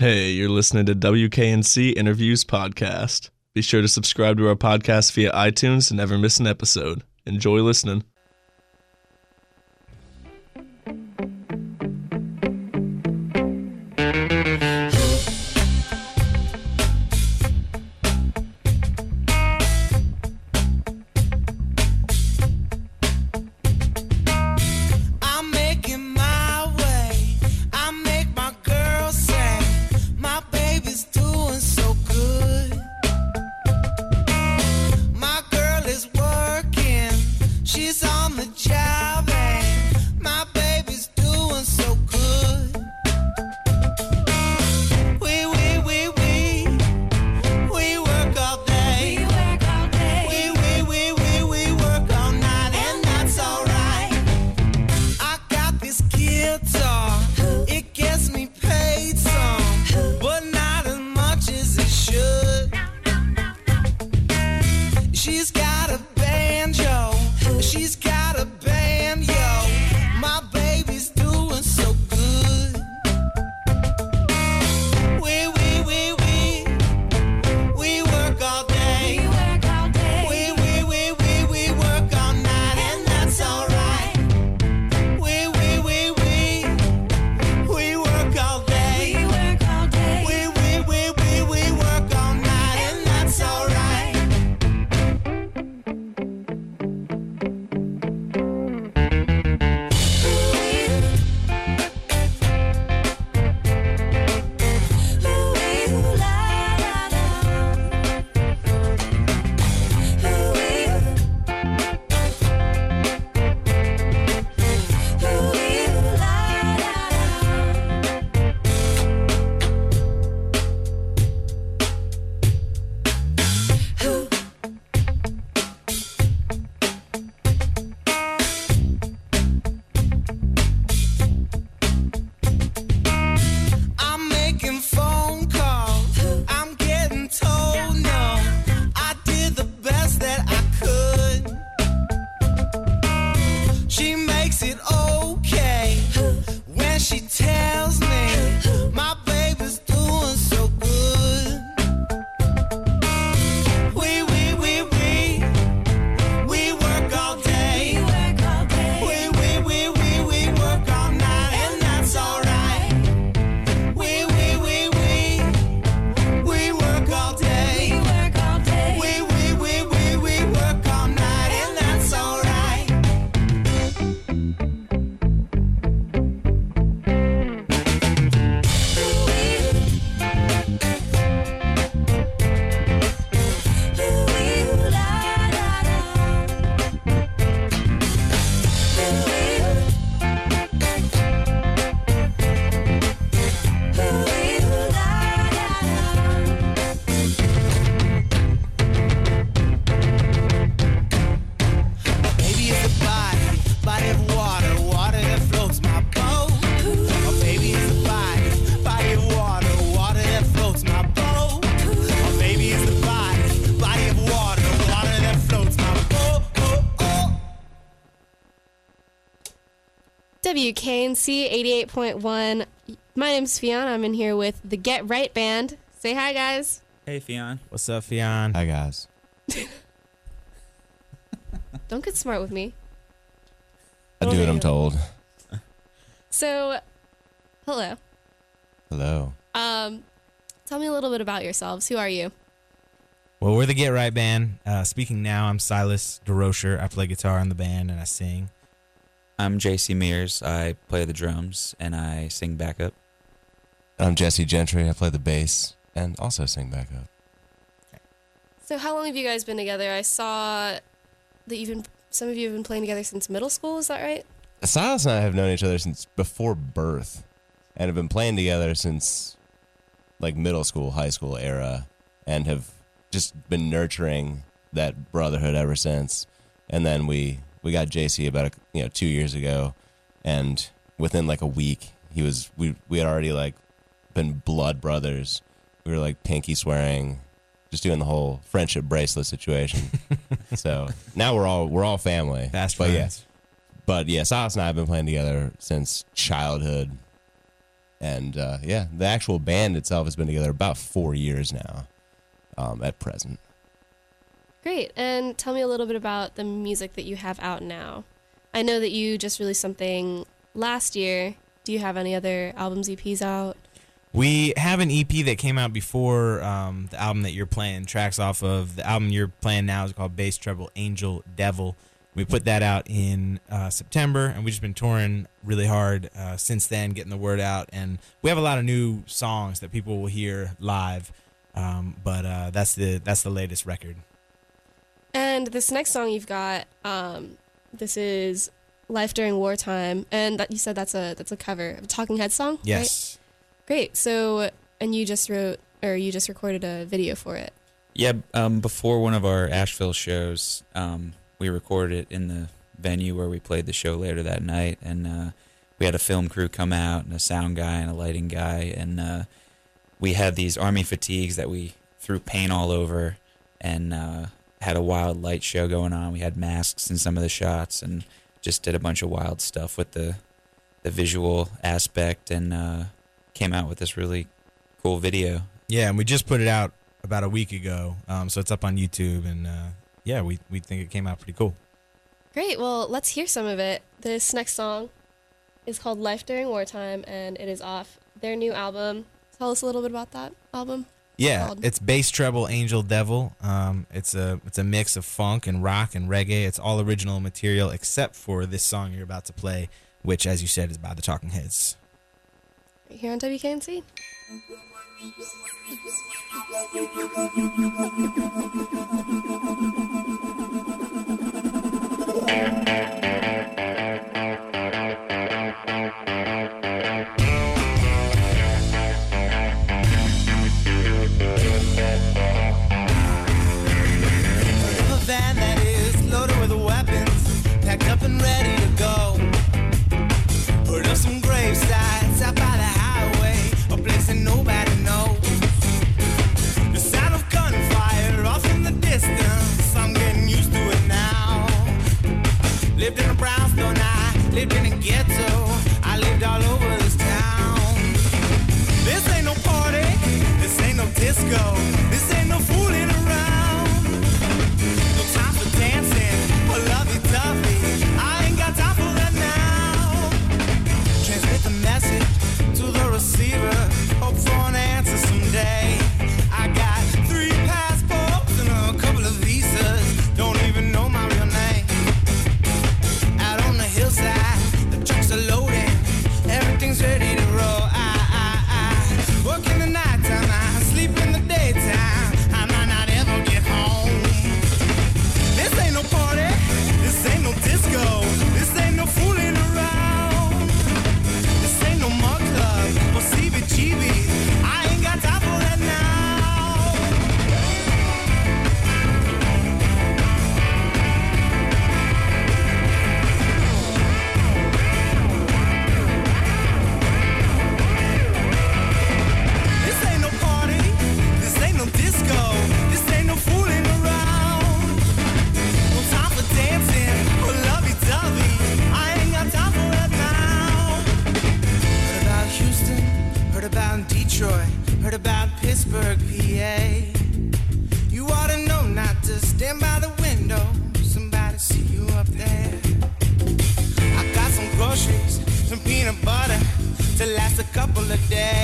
Hey, you're listening to WKNC Interviews Podcast. Be sure to subscribe to our podcast via iTunes to never miss an episode. Enjoy listening. Got a banjo, she's WKNC 88.1. My name's Fiona. I'm in here with the Get Right Band. Say hi, guys. Hey, Fion. What's up, Fion? Hi guys. Don't get smart with me. I do what I'm told. So, hello. Hello. Um, tell me a little bit about yourselves. Who are you? Well, we're the Get Right Band. Uh, speaking now, I'm Silas DeRocher. I play guitar in the band and I sing. I'm JC Mears. I play the drums and I sing backup. I'm Jesse Gentry. I play the bass and also sing backup. So, how long have you guys been together? I saw that you've been. Some of you have been playing together since middle school. Is that right? Silas and I have known each other since before birth and have been playing together since like middle school, high school era and have just been nurturing that brotherhood ever since. And then we we got JC about a, you know 2 years ago and within like a week he was we we had already like been blood brothers. We were like pinky swearing, just doing the whole friendship bracelet situation. so now we're all we're all family. Fast but friends. yeah, but yeah, Silas and I have been playing together since childhood. And uh, yeah, the actual band itself has been together about four years now um, at present. Great. And tell me a little bit about the music that you have out now. I know that you just released something last year. Do you have any other albums, EPs out? We have an EP that came out before um, the album that you're playing tracks off of. The album you're playing now is called Bass Treble Angel Devil. We put that out in uh, September, and we've just been touring really hard uh, since then, getting the word out. And we have a lot of new songs that people will hear live. Um, but uh, that's the that's the latest record. And this next song you've got, um, this is "Life During Wartime," and that you said that's a that's a cover of a Talking Heads song. right? Yes. Great. So, and you just wrote or you just recorded a video for it. Yeah, um, before one of our Asheville shows, um, we recorded it in the venue where we played the show later that night, and uh, we had a film crew come out and a sound guy and a lighting guy, and uh, we had these army fatigues that we threw paint all over, and uh, had a wild light show going on. We had masks in some of the shots, and just did a bunch of wild stuff with the the visual aspect, and uh, came out with this really cool video. Yeah, and we just put it out about a week ago, um, so it's up on YouTube, and uh, yeah, we we think it came out pretty cool. Great. Well, let's hear some of it. This next song is called Life During Wartime, and it is off their new album. Tell us a little bit about that album. Yeah, called? it's bass treble angel devil. Um, it's a it's a mix of funk and rock and reggae. It's all original material except for this song you're about to play, which, as you said, is by the Talking Heads. Right here on WKNC. A no couple of days.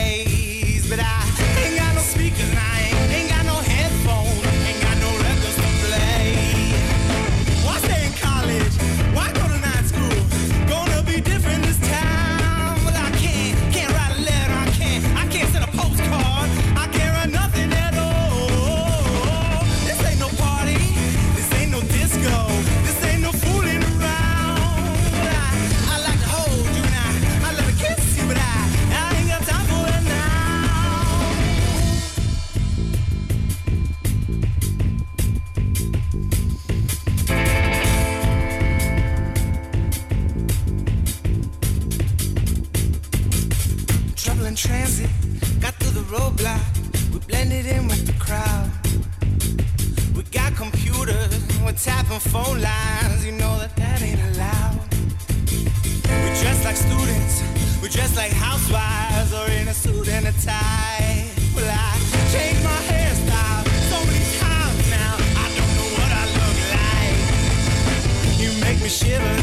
We're dressed like housewives or in a suit and a tie. Well, I changed my hairstyle so many times now. I don't know what I look like. You make me shiver.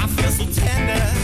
I feel so tender.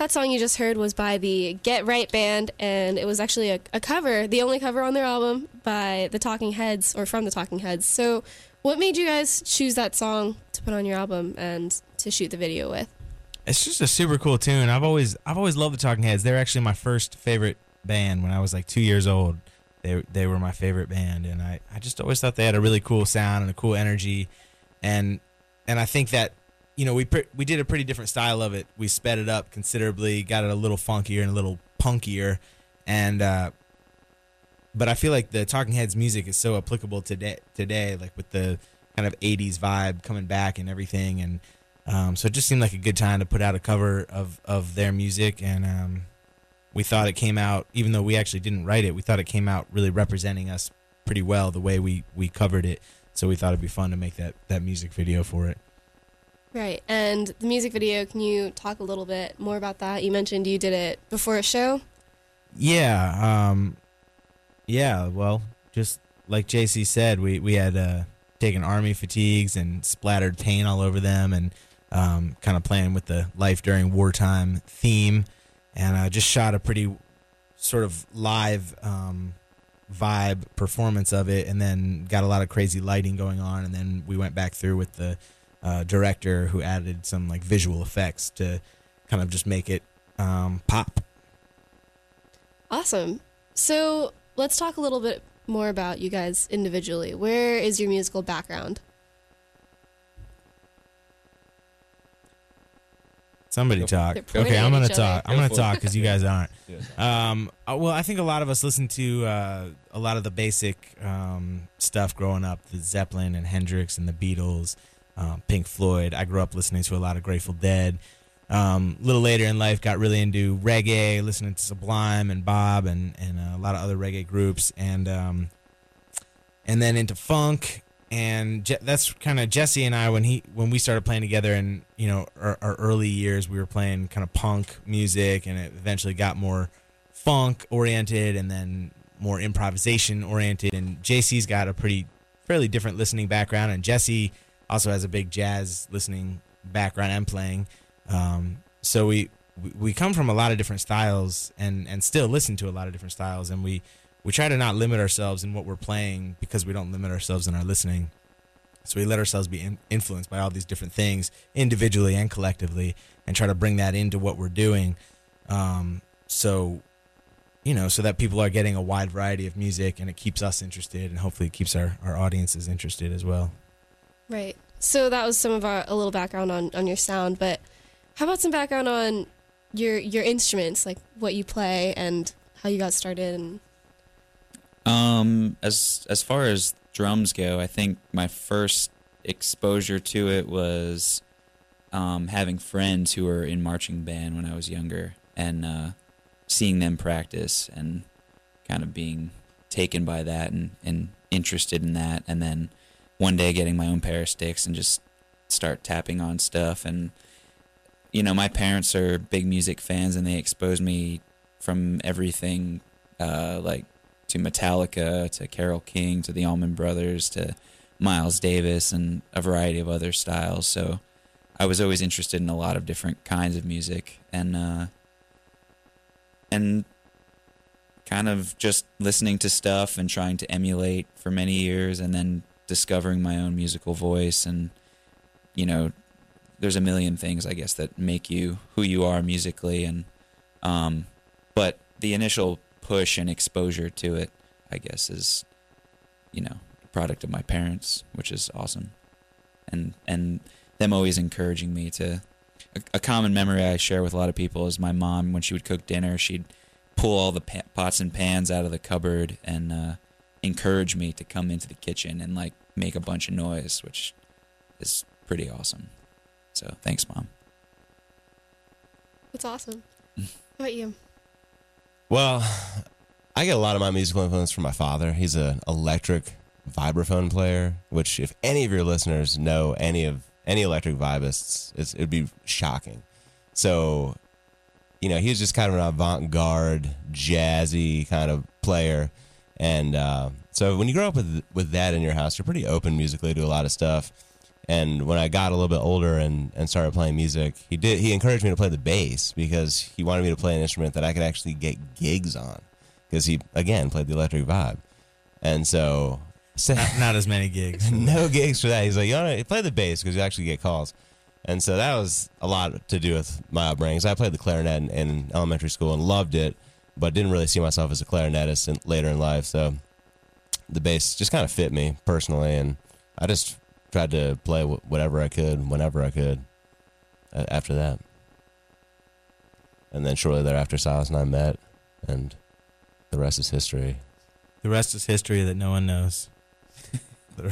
That song you just heard was by the Get Right Band, and it was actually a, a cover, the only cover on their album by the Talking Heads, or from the Talking Heads. So, what made you guys choose that song to put on your album and to shoot the video with? It's just a super cool tune. I've always I've always loved the Talking Heads. They're actually my first favorite band when I was like two years old. They they were my favorite band, and I, I just always thought they had a really cool sound and a cool energy, and and I think that you know we pre- we did a pretty different style of it. We sped it up considerably, got it a little funkier and a little punkier, and uh, but I feel like the Talking Heads music is so applicable today today, like with the kind of '80s vibe coming back and everything, and um, so it just seemed like a good time to put out a cover of of their music, and um, we thought it came out, even though we actually didn't write it, we thought it came out really representing us pretty well the way we we covered it. So we thought it'd be fun to make that that music video for it. Right. And the music video, can you talk a little bit more about that? You mentioned you did it before a show. Yeah, um, yeah. Well, just like JC said, we we had uh, taken army fatigues and splattered paint all over them, and um, kind of playing with the life during wartime theme, and uh, just shot a pretty sort of live um, vibe performance of it, and then got a lot of crazy lighting going on, and then we went back through with the uh, director who added some like visual effects to kind of just make it um, pop. Awesome. So let's talk a little bit more about you guys individually. Where is your musical background? Somebody talk. Okay, I'm gonna each other. talk. I'm Go gonna talk because you guys aren't. Um, uh, well, I think a lot of us listen to uh, a lot of the basic um, stuff growing up: the Zeppelin and Hendrix and the Beatles, um, Pink Floyd. I grew up listening to a lot of Grateful Dead. Um, a little later in life, got really into reggae, listening to Sublime and Bob and and uh, a lot of other reggae groups, and um, and then into funk and Je- that's kind of Jesse and I when he when we started playing together in you know our, our early years we were playing kind of punk music and it eventually got more funk oriented and then more improvisation oriented and JC's got a pretty fairly different listening background and Jesse also has a big jazz listening background and playing um, so we we- come from a lot of different styles and and still listen to a lot of different styles and we we try to not limit ourselves in what we're playing because we don't limit ourselves in our listening. So we let ourselves be in, influenced by all these different things individually and collectively, and try to bring that into what we're doing. Um, so, you know, so that people are getting a wide variety of music, and it keeps us interested, and hopefully it keeps our our audiences interested as well. Right. So that was some of our a little background on on your sound, but how about some background on your your instruments, like what you play and how you got started and Um, as as far as drums go, I think my first exposure to it was um, having friends who were in marching band when I was younger, and uh, seeing them practice, and kind of being taken by that and, and interested in that, and then one day getting my own pair of sticks and just start tapping on stuff and you know my parents are big music fans and they exposed me from everything uh, like to Metallica, to Carole King, to the Allman Brothers, to Miles Davis, and a variety of other styles. So I was always interested in a lot of different kinds of music, and uh, and kind of just listening to stuff and trying to emulate for many years, and then discovering my own musical voice, and you know, there's a million things I guess that make you who you are musically, and um, but the initial push and exposure to it, I guess, is you know a product of my parents, which is awesome, and and them always encouraging me to. A, a common memory I share with a lot of people is my mom when she would cook dinner, she'd pull all the pots and pans out of the cupboard and uh, encourage me to come into the kitchen and like make a bunch of noise, which is pretty awesome. So thanks, mom. That's awesome. How about you? Well, I get a lot of my musical influence from my father. He's an electric vibraphone player, which if any of your listeners know any of any electric vibists, it's, it'd be shocking. So, you know, he was just kind of an avant-garde, jazzy kind of player, and uh, so when you grow up with with that in your house, you're pretty open musically to a lot of stuff. And when I got a little bit older and, and started playing music, he did he encouraged me to play the bass because he wanted me to play an instrument that I could actually get gigs on. Because he again played the electric vibe, and so, so Not, not as many gigs. no gigs for that. He's like, you want to play the bass because you actually get calls. And so that was a lot to do with my upbringing. 'cause I played the clarinet in, in elementary school and loved it, but didn't really see myself as a clarinetist in, later in life. So the bass just kind of fit me personally, and I just tried to play whatever I could, whenever I could. After that, and then shortly thereafter, Silas and I met, and the rest is history. The rest is history that no one knows.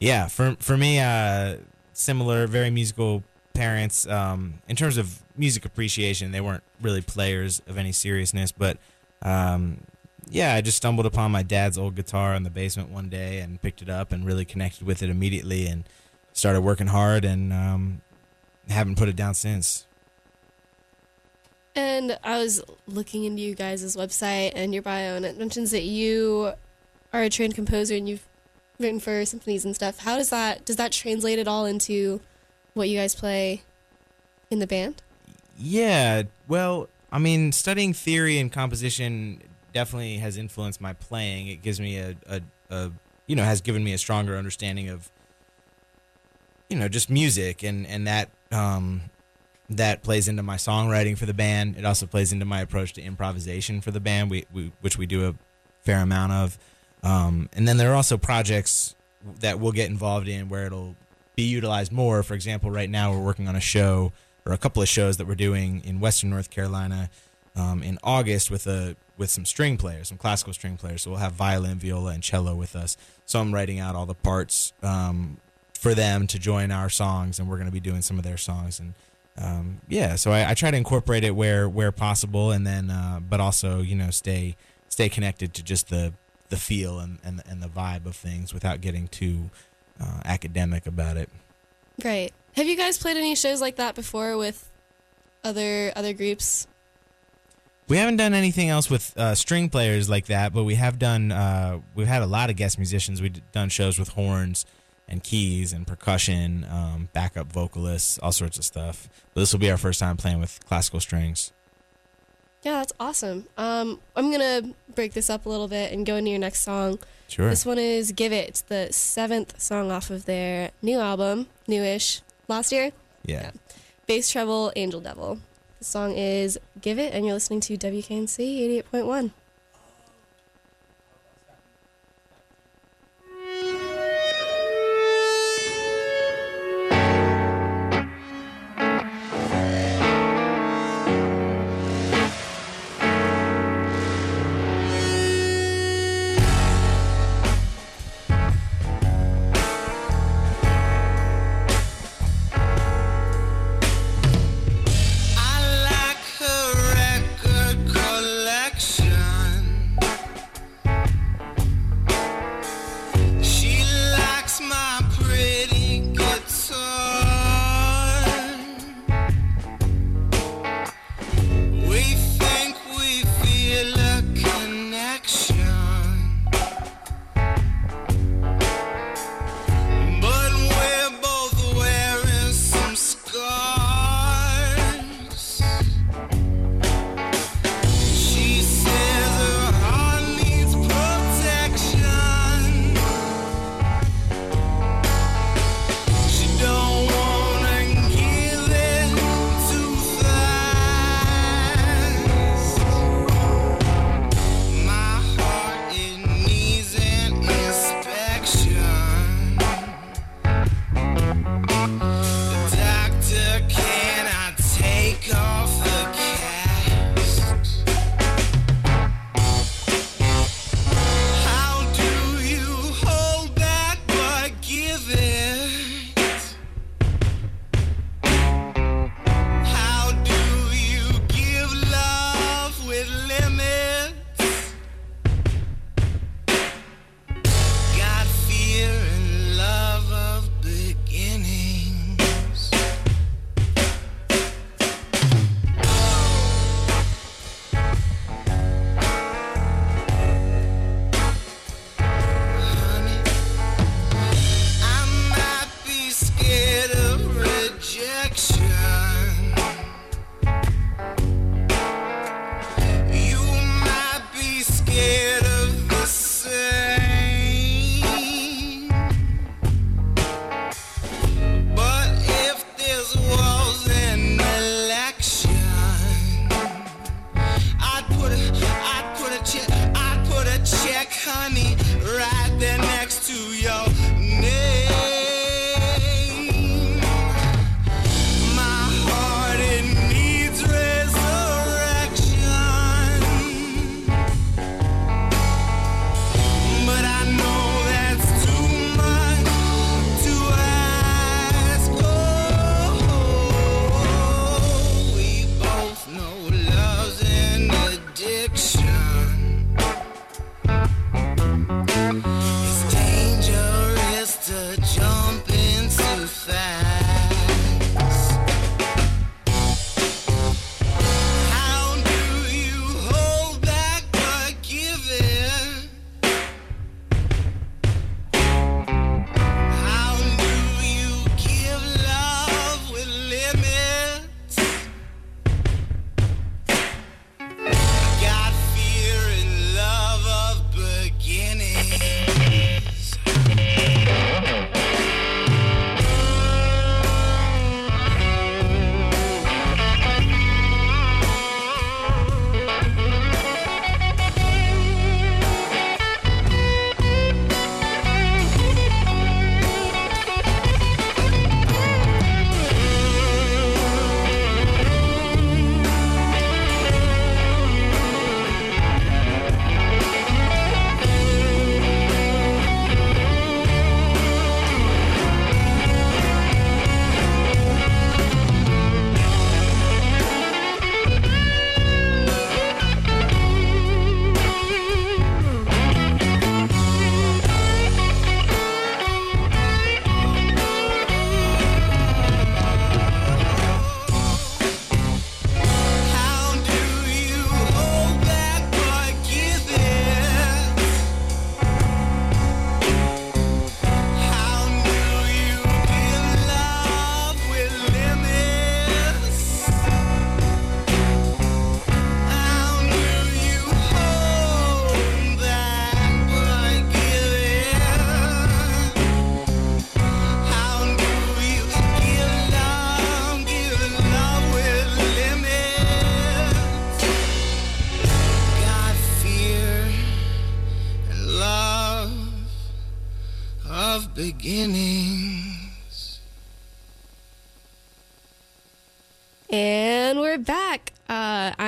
yeah, for for me, uh, similar, very musical parents. Um, in terms of music appreciation, they weren't really players of any seriousness, but um, yeah, I just stumbled upon my dad's old guitar in the basement one day and picked it up and really connected with it immediately and started working hard and um, haven't put it down since. And I was looking into you guys' website and your bio, and it mentions that you are a trained composer and you've written for symphonies and stuff. How does that does that translate at all into what you guys play in the band? Yeah, well, I mean, studying theory and composition definitely has influenced my playing. It gives me a, a, a you know, has given me a stronger understanding of, you know, just music, and and that um, that plays into my songwriting for the band. It also plays into my approach to improvisation for the band, we, we which we do a fair amount of. Um, and then there are also projects that we'll get involved in where it'll be utilized more. For example, right now we're working on a show or a couple of shows that we're doing in Western North Carolina um, in August with a with some string players, some classical string players. So we'll have violin, viola, and cello with us. So I'm writing out all the parts um, for them to join our songs, and we're going to be doing some of their songs. And um, yeah, so I, I try to incorporate it where where possible, and then uh, but also you know stay stay connected to just the the feel and and, and the vibe of things without getting too uh, academic about it. Great. Have you guys played any shows like that before with other other groups? We haven't done anything else with uh, string players like that, but we have done. Uh, we've had a lot of guest musicians. We've done shows with horns and keys and percussion, um, backup vocalists, all sorts of stuff. But this will be our first time playing with classical strings. Yeah, that's awesome. Um, I'm gonna break this up a little bit and go into your next song. Sure. This one is "Give It." It's the seventh song off of their new album, newish, last year. yeah. Bass treble, Angel Devil. The song is "Give It," and you're listening to WKNC 88.1.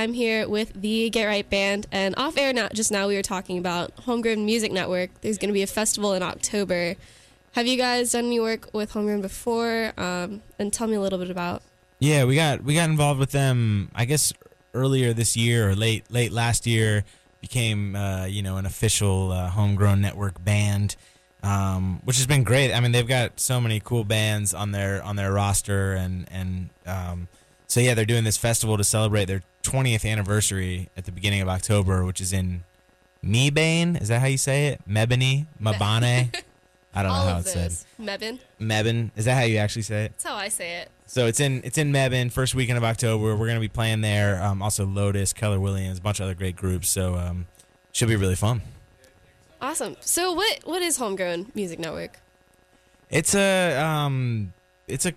I'm here with the Get Right Band, and off air now, just now we were talking about Homegrown Music Network. There's going to be a festival in October. Have you guys done any work with Homegrown before? Um, and tell me a little bit about. Yeah, we got we got involved with them. I guess earlier this year or late late last year became uh, you know an official uh, homegrown network band, um, which has been great. I mean, they've got so many cool bands on their on their roster, and and um, so yeah, they're doing this festival to celebrate their 20th anniversary at the beginning of October, which is in Mebane. Is that how you say it? Mebane, Mabane. I don't know All how it's said. Mebin. Mebane. Is that how you actually say it? That's how I say it. So it's in it's in Mebane, first weekend of October. We're gonna be playing there. Um, also Lotus, Keller Williams, a bunch of other great groups. So um, should be really fun. Awesome. So what what is Homegrown Music Network? It's a um, it's a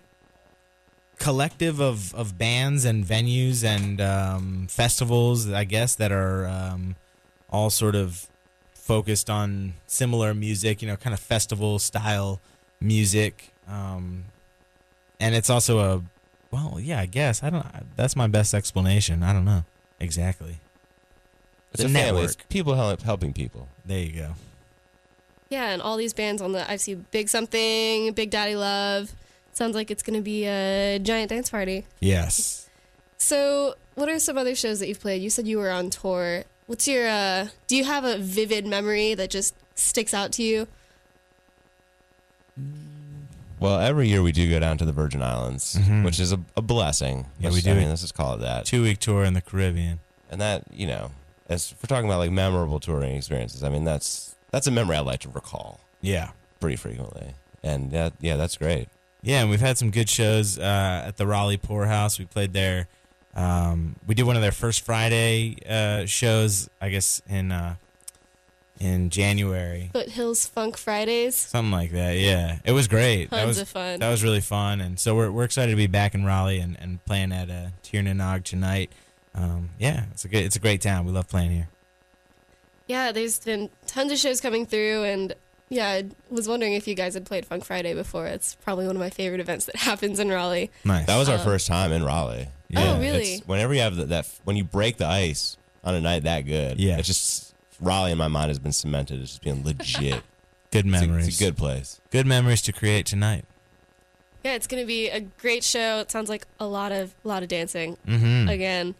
collective of, of bands and venues and um, festivals, I guess, that are um, all sort of focused on similar music. You know, kind of festival style music. Um, and it's also a well, yeah, I guess I don't. That's my best explanation. I don't know exactly. It's The a family. network. It's people help, helping people. There you go. Yeah, and all these bands on the I see Big Something, Big Daddy Love. Sounds like it's going to be a giant dance party. Yes. So, what are some other shows that you've played? You said you were on tour. What's your uh do you have a vivid memory that just sticks out to you? Well, every year we do go down to the Virgin Islands, Mhm. which is a, a blessing. Yeah, we do. I mean, let's just call it that. Two week tour in the Caribbean. And that, you know, as we're talking about like memorable touring experiences, I mean, that's that's a memory I like to recall Yeah. pretty frequently. And that, yeah, that's great. Yeah, and we've had some good shows uh, at the Raleigh Pour House. We played there. Um, we did one of their first Friday uh, shows, I guess in uh, in January, Foothills Funk Fridays. something like that. Yeah, it was great. that Tons was of fun. that was really fun, and so we're we're excited to be back in Raleigh and, and playing at uh, Tir na nOg tonight. Um, yeah, it's a good it's a great town. We love playing here. Yeah, there's been tons of shows coming through and yeah, I was wondering if you guys had played Funk Friday before. It's probably one of my favorite events that happens in Raleigh. Nice. That was our Um, first time in Raleigh. Yeah. oh, really? It's, whenever you have that, that, when you break the ice on a night that good, Yeah. it's just Raleigh in my mind has been cemented as just being legit. good It's a- memories. It's a, good place. good memories to create tonight. Yeah, it's going to be a great show. It sounds like a lot of a lot of dancing Mm-hmm. again.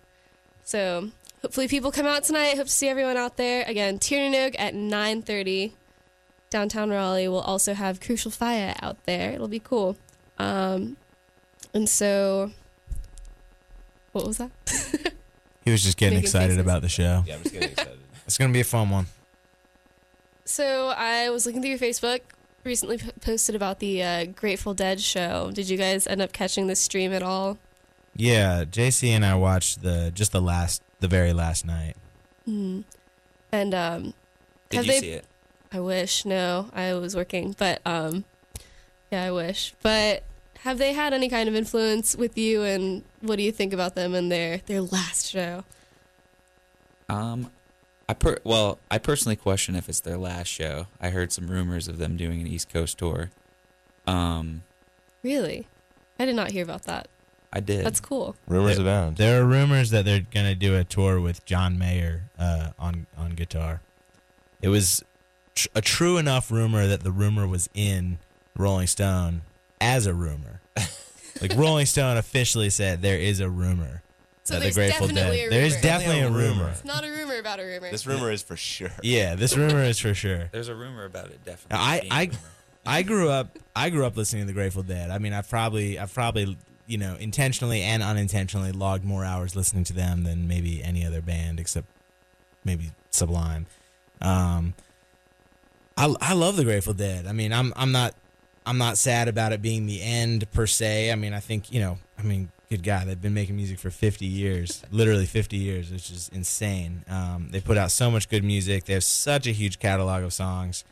So, hopefully people come out tonight. Hope to see everyone out there. Again, Tir na nOg at 9:30 downtown Raleigh. We'll also have Crucial Fire out there. It'll be cool. Um and so what was that? He was just getting Making excited faces. about the show. Yeah, I'm just getting excited. It's gonna be a fun one. So I was looking through your Facebook. Recently p- posted about the uh, Grateful Dead show. Did you guys end up catching the stream at all? Yeah, JC and I watched the just the last, the very last night. Mm. And um, Did have you they? see it? I wish. No, I was working, but um, yeah, I wish. But have they had any kind of influence with you? And what do you think about them and their their last show? Um, I per well, I personally question if it's their last show. I heard some rumors of them doing an East Coast tour. Um, Really, I did not hear about that. I did. That's cool. Rumors There- abound. There are rumors that they're gonna do a tour with John Mayer uh, on on guitar. It was tr- a true enough rumor that the rumor was in Rolling Stone as a rumor. like Rolling Stone officially said there is a rumor So that the there's Grateful definitely Dead. a There is rumor. definitely a Definitely a rumor. rumor. It's not a rumor about a rumor. This rumor is for sure. Yeah, this rumor is for sure. There's a rumor about it. Definitely. I- being a I- rumor. I grew up I grew up listening to the Grateful Dead. I mean, I've probably I've probably you know intentionally and unintentionally logged more hours listening to them than maybe any other band except maybe Sublime. Um, I I love the Grateful Dead. I mean, I'm I'm not I'm not sad about it being the end per se. I mean, I think you know. I mean, good God, they've been making music for 50 years, literally 50 years, which is insane. Um, they put out so much good music. They have such a huge catalog of songs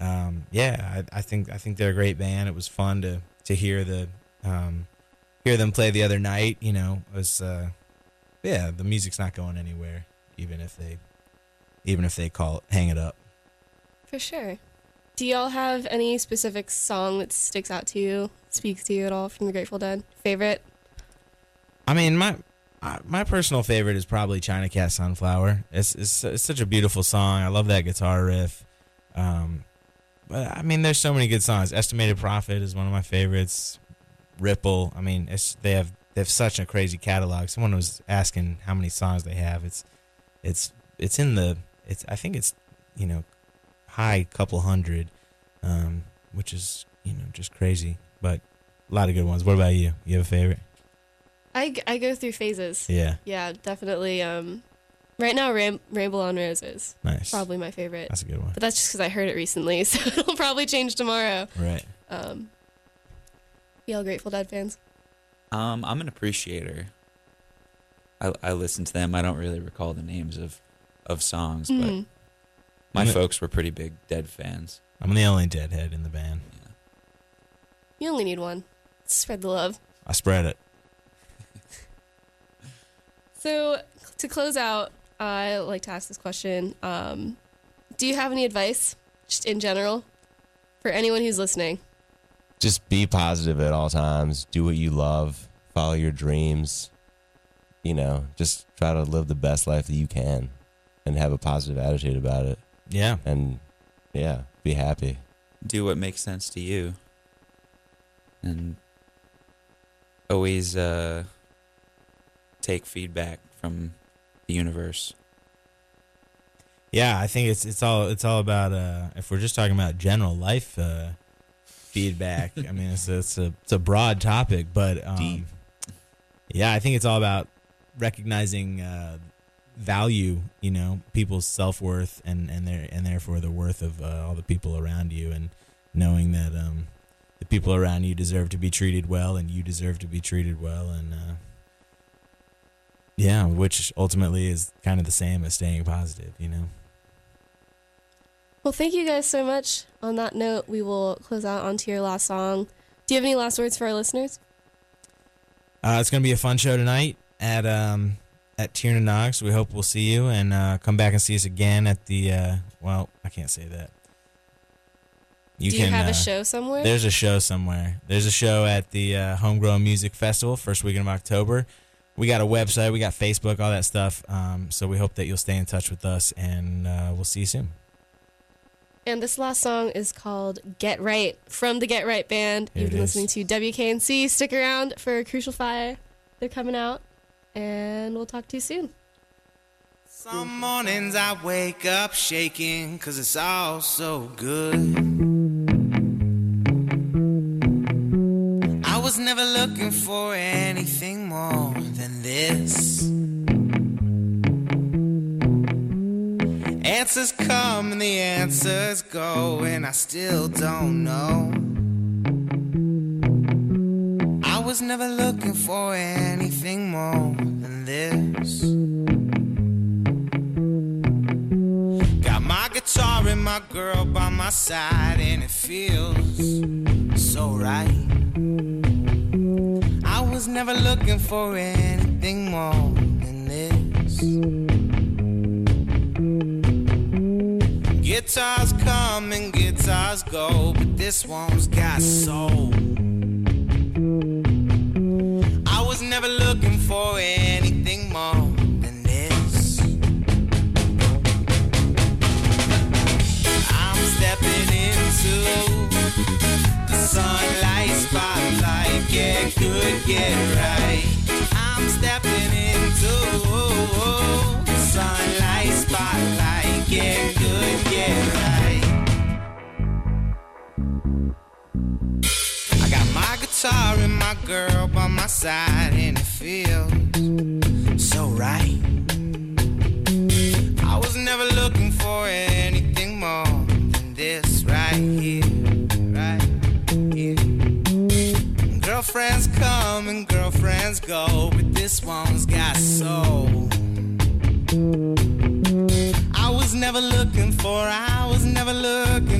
um, yeah, I, I think I think they're a great band. It was fun to to hear the um, hear them play the other night. You know, it was uh, yeah, the music's not going anywhere, even if they even if they call it hang it up. For sure. Do y'all have any specific song that sticks out to you, speaks to you at all from the Grateful Dead? Favorite? I mean, my uh, my personal favorite is probably China Cat Sunflower. It's, it's it's such a beautiful song. I love that guitar riff. Um, but I mean, there's so many good songs. Estimated Prophet is one of my favorites. Ripple. I mean, it's they have they have such a crazy catalog. Someone was asking how many songs they have. It's it's it's in the it's I think it's you know high couple hundred, um, which is you know just crazy. But a lot of good ones. What about you? You have a favorite? I, I go through phases. Yeah, Yeah, definitely. Um, right now, Ram- Ramble on Roses nice. probably my favorite. That's a good one. But that's just because I heard it recently, so it'll probably change tomorrow. Right. Um, y'all Grateful Dead fans? Um, I'm an appreciator. I, I listen to them. I don't really recall the names of, of songs, but Mhm. My I'm a- folks were pretty big Dead fans. I'm the only deadhead in the band. You only need one. Spread the love. I spread it. So to close out, I like to ask this question: um, Do you have any advice, just in general, for anyone who's listening? Just be positive at all times. Do what you love. Follow your dreams. You know, just try to live the best life that you can and have a positive attitude about it. Yeah. And yeah, be happy. Do what makes sense to you. And always uh, take feedback from the universe. Yeah, I think it's it's all it's all about uh if we're just talking about general life uh feedback. I mean, it's it's a it's a broad topic, but um. Yeah, I think it's all about recognizing uh value, you know, people's self-worth and and their and therefore the worth of uh, all the people around you and knowing that um the people around you deserve to be treated well and you deserve to be treated well and uh yeah, which ultimately is kind of the same as staying positive, you know. Well, thank you guys so much. On that note, we will close out onto your last song. Do you have any last words for our listeners? Uh, it's gonna be a fun show tonight at um at Tir na nOg's. We hope we'll see you and uh, come back and see us again at the. Uh, well, I can't say that. You Do you have uh, a show somewhere? There's a show somewhere. There's a show at the uh, Homegrown Music Festival, first weekend of October. We got a website, we got Facebook, all that stuff. Um, so we hope that you'll stay in touch with us, and uh, we'll see you soon. And this last song is called Get Right from the Get Right Band. Here You've been is. listening to WKNC. Stick around for Crucial Fire. They're coming out, and we'll talk to you soon. Some mornings I wake up shaking cause it's all so good. I was never looking for anything more than this. Answers come and the answers go, and I still don't know. I was never looking for anything more than this. Got my guitar and my girl by my side, and it feels so right. I was never looking for anything more than this. Guitars come and guitars go, but this one's got soul. Never looking for anything more than this. I'm stepping into the sunlight spotlight. Get good, get right. I'm stepping into the sunlight spotlight. Get good, get right. And my girl by my side, and it feels so right. I was never looking for anything more than this right here, right here. Girlfriends come and girlfriends go, but this one's got soul. I was never looking for, I was never looking